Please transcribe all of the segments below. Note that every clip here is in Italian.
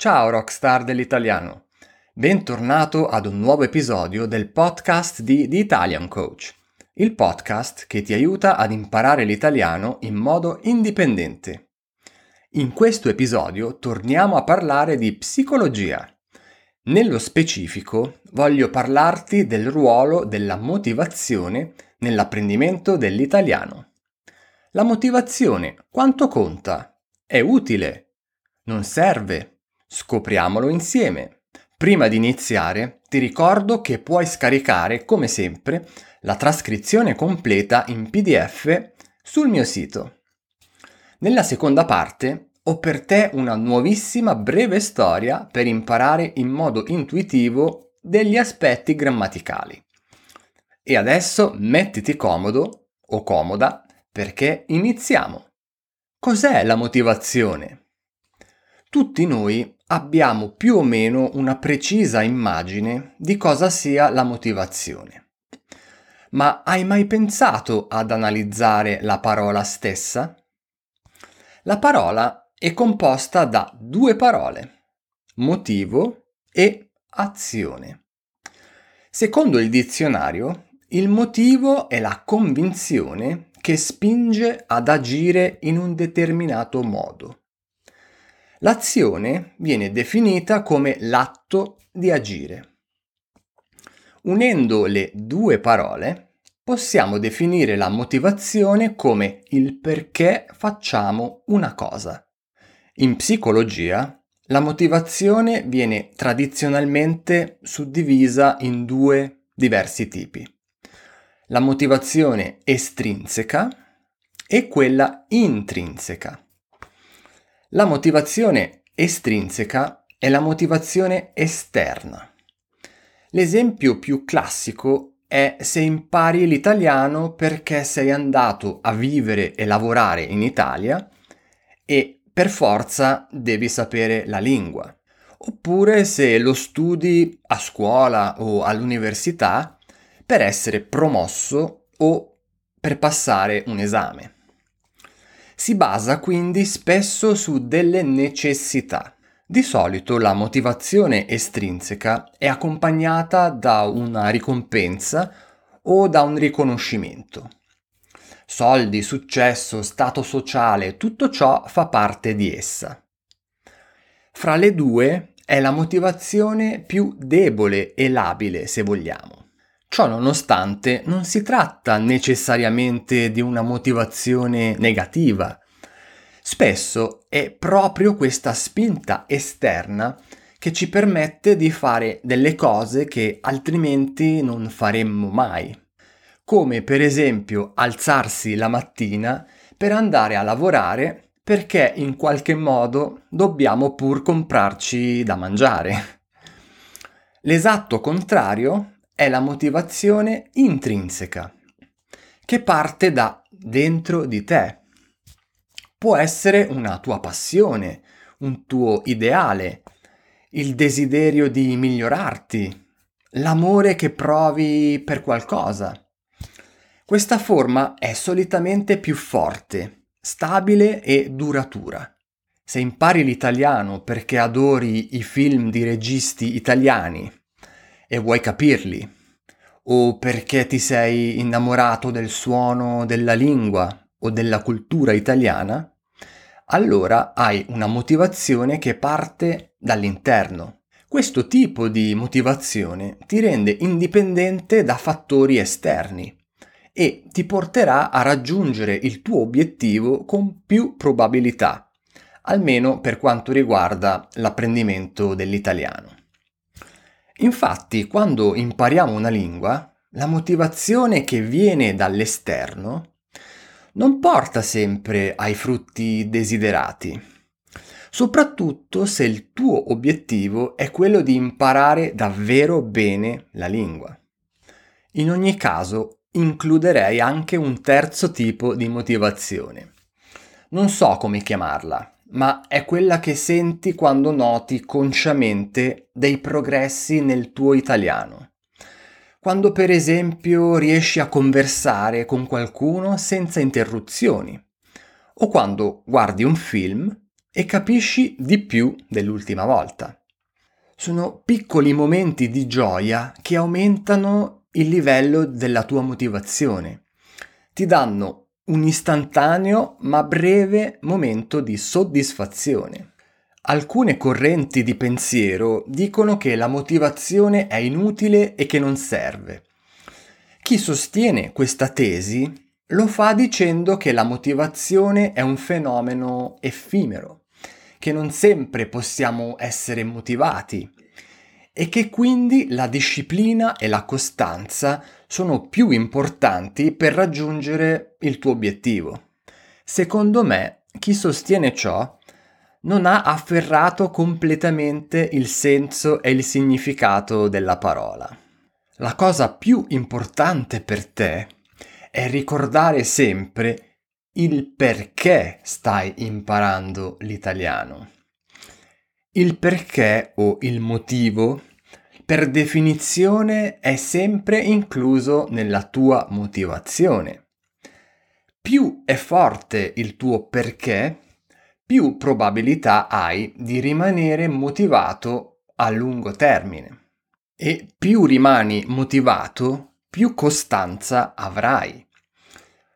Ciao rockstar dell'italiano, bentornato ad un nuovo episodio del podcast di The Italian Coach, il podcast che ti aiuta ad imparare l'italiano in modo indipendente. In questo episodio torniamo a parlare di psicologia. Nello specifico voglio parlarti del ruolo della motivazione nell'apprendimento dell'italiano. La motivazione quanto conta? È utile? Non serve? Scopriamolo insieme. Prima di iniziare, ti ricordo che puoi scaricare, come sempre, la trascrizione completa in PDF sul mio sito. Nella seconda parte ho per te una nuovissima breve storia per imparare in modo intuitivo degli aspetti grammaticali. E adesso mettiti comodo o comoda perché iniziamo. Cos'è la motivazione? Tutti noi abbiamo più o meno una precisa immagine di cosa sia la motivazione. Ma hai mai pensato ad analizzare la parola stessa? La parola è composta da due parole, motivo e azione. Secondo il dizionario, il motivo è la convinzione che spinge ad agire in un determinato modo. L'azione viene definita come l'atto di agire. Unendo le due parole, possiamo definire la motivazione come il perché facciamo una cosa. In psicologia, la motivazione viene tradizionalmente suddivisa in due diversi tipi. La motivazione estrinseca e quella intrinseca. La motivazione estrinseca è la motivazione esterna. L'esempio più classico è se impari l'italiano perché sei andato a vivere e lavorare in Italia e per forza devi sapere la lingua. Oppure se lo studi a scuola o all'università per essere promosso o per passare un esame. Si basa quindi spesso su delle necessità. Di solito la motivazione estrinseca è accompagnata da una ricompensa o da un riconoscimento. Soldi, successo, stato sociale, tutto ciò fa parte di essa. Fra le due è la motivazione più debole e labile, se vogliamo. Ciò nonostante non si tratta necessariamente di una motivazione negativa. Spesso è proprio questa spinta esterna che ci permette di fare delle cose che altrimenti non faremmo mai. Come per esempio alzarsi la mattina per andare a lavorare perché in qualche modo dobbiamo pur comprarci da mangiare. L'esatto contrario è la motivazione intrinseca, che parte da dentro di te. Può essere una tua passione, un tuo ideale, il desiderio di migliorarti, l'amore che provi per qualcosa. Questa forma è solitamente più forte, stabile e duratura. Se impari l'italiano perché adori i film di registi italiani e vuoi capirli, o perché ti sei innamorato del suono della lingua o della cultura italiana, allora hai una motivazione che parte dall'interno. Questo tipo di motivazione ti rende indipendente da fattori esterni e ti porterà a raggiungere il tuo obiettivo con più probabilità, almeno per quanto riguarda l'apprendimento dell'italiano. Infatti, quando impariamo una lingua, la motivazione che viene dall'esterno non porta sempre ai frutti desiderati, soprattutto se il tuo obiettivo è quello di imparare davvero bene la lingua. In ogni caso, includerei anche un terzo tipo di motivazione. Non so come chiamarla, ma è quella che senti quando noti consciamente dei progressi nel tuo italiano. Quando per esempio riesci a conversare con qualcuno senza interruzioni, o quando guardi un film e capisci di più dell'ultima volta. Sono piccoli momenti di gioia che aumentano il livello della tua motivazione. Ti danno un istantaneo ma breve momento di soddisfazione. Alcune correnti di pensiero dicono che la motivazione è inutile e che non serve. Chi sostiene questa tesi lo fa dicendo che la motivazione è un fenomeno effimero, che non sempre possiamo essere motivati e che quindi la disciplina e la costanza sono più importanti per raggiungere il tuo obiettivo. Secondo me, chi sostiene ciò non ha afferrato completamente il senso e il significato della parola. La cosa più importante per te è ricordare sempre il perché stai imparando l'italiano. Il perché o il motivo per definizione è sempre incluso nella tua motivazione. Più è forte il tuo perché, più probabilità hai di rimanere motivato a lungo termine. E più rimani motivato, più costanza avrai.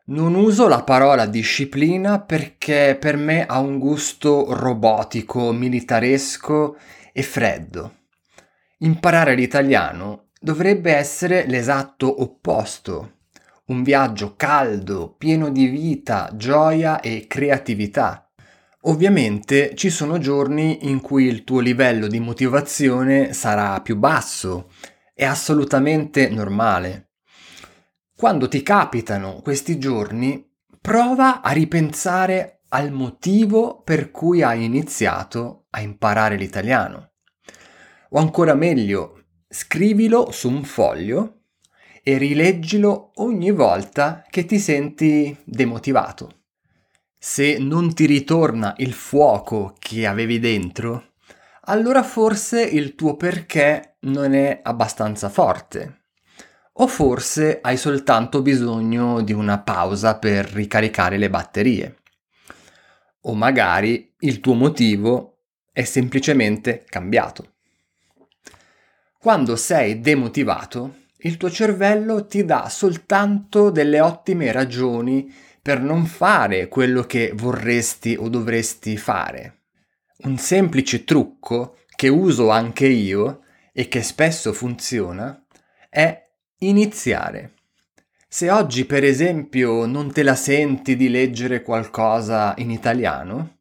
Non uso la parola disciplina perché per me ha un gusto robotico, militaresco e freddo. Imparare l'italiano dovrebbe essere l'esatto opposto, un viaggio caldo, pieno di vita, gioia e creatività. Ovviamente ci sono giorni in cui il tuo livello di motivazione sarà più basso è assolutamente normale. Quando ti capitano questi giorni, prova a ripensare al motivo per cui hai iniziato a imparare l'italiano. O ancora meglio, scrivilo su un foglio e rileggilo ogni volta che ti senti demotivato. Se non ti ritorna il fuoco che avevi dentro, allora forse il tuo perché non è abbastanza forte. O forse hai soltanto bisogno di una pausa per ricaricare le batterie. O magari il tuo motivo è semplicemente cambiato. Quando sei demotivato, il tuo cervello ti dà soltanto delle ottime ragioni per non fare quello che vorresti o dovresti fare. Un semplice trucco che uso anche io e che spesso funziona è iniziare. Se oggi per esempio non te la senti di leggere qualcosa in italiano,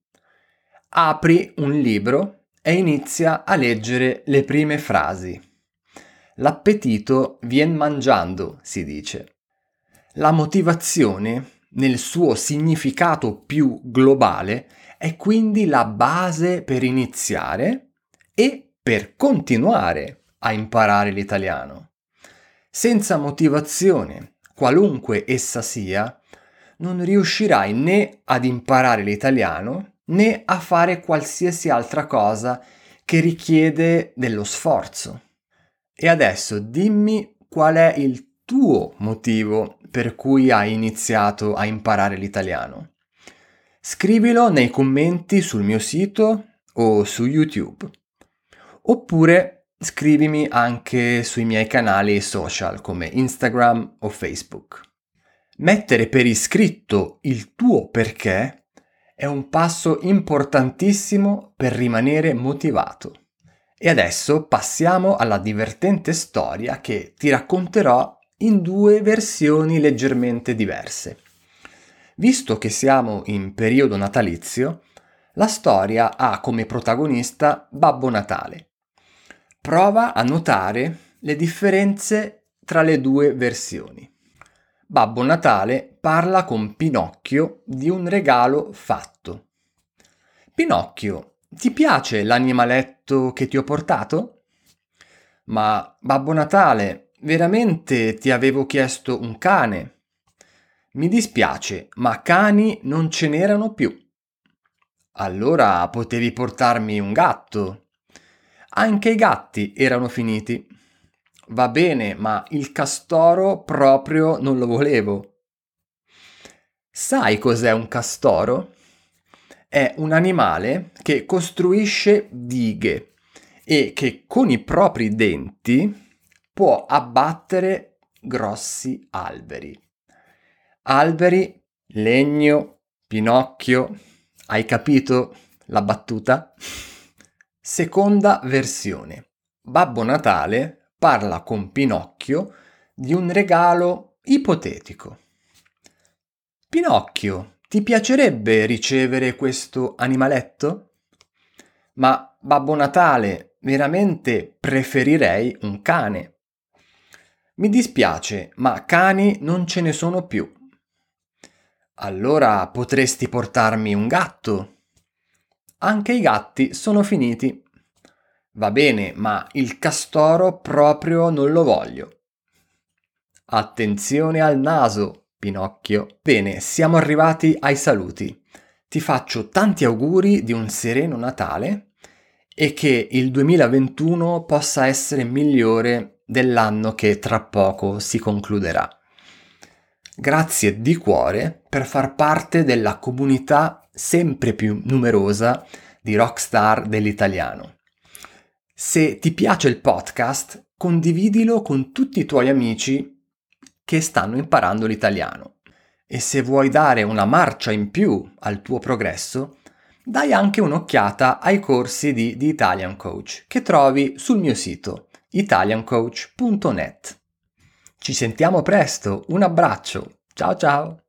apri un libro e inizia a leggere le prime frasi. L'appetito vien mangiando, si dice. La motivazione, nel suo significato più globale, è quindi la base per iniziare e per continuare a imparare l'italiano. Senza motivazione, qualunque essa sia, non riuscirai né ad imparare l'italiano né a fare qualsiasi altra cosa che richiede dello sforzo. E adesso dimmi qual è il tuo motivo per cui hai iniziato a imparare l'italiano. Scrivilo nei commenti sul mio sito o su YouTube. Oppure scrivimi anche sui miei canali social come Instagram o Facebook. Mettere per iscritto il tuo perché è un passo importantissimo per rimanere motivato. E adesso passiamo alla divertente storia che ti racconterò in due versioni leggermente diverse. Visto che siamo in periodo natalizio, la storia ha come protagonista Babbo Natale. Prova a notare le differenze tra le due versioni. Babbo Natale parla con Pinocchio di un regalo fatto. Pinocchio, ti piace l'animaletto che ti ho portato? Ma Babbo Natale, veramente ti avevo chiesto un cane. Mi dispiace, ma cani non ce n'erano più. Allora potevi portarmi un gatto. Anche i gatti erano finiti. Va bene, ma il castoro proprio non lo volevo. Sai cos'è un castoro? È un animale che costruisce dighe e che con i propri denti può abbattere grossi alberi. Alberi, legno, Pinocchio. Hai capito la battuta? Seconda versione. Babbo Natale parla con Pinocchio di un regalo ipotetico. Pinocchio, ti piacerebbe ricevere questo animaletto? Ma Babbo Natale, veramente preferirei un cane. Mi dispiace, ma cani non ce ne sono più. Allora potresti portarmi un gatto. Anche i gatti sono finiti. Va bene, ma il castoro proprio non lo voglio. Attenzione al naso, Pinocchio. Bene, siamo arrivati ai saluti. Ti faccio tanti auguri di un sereno Natale e che il 2021 possa essere migliore dell'anno che tra poco si concluderà. Grazie di cuore per far parte della comunità sempre più numerosa di rockstar dell'italiano. Se ti piace il podcast, condividilo con tutti i tuoi amici che stanno imparando l'italiano. E se vuoi dare una marcia in più al tuo progresso, dai anche un'occhiata ai corsi di The Italian Coach che trovi sul mio sito italiancoach.net. Ci sentiamo presto, un abbraccio, ciao ciao!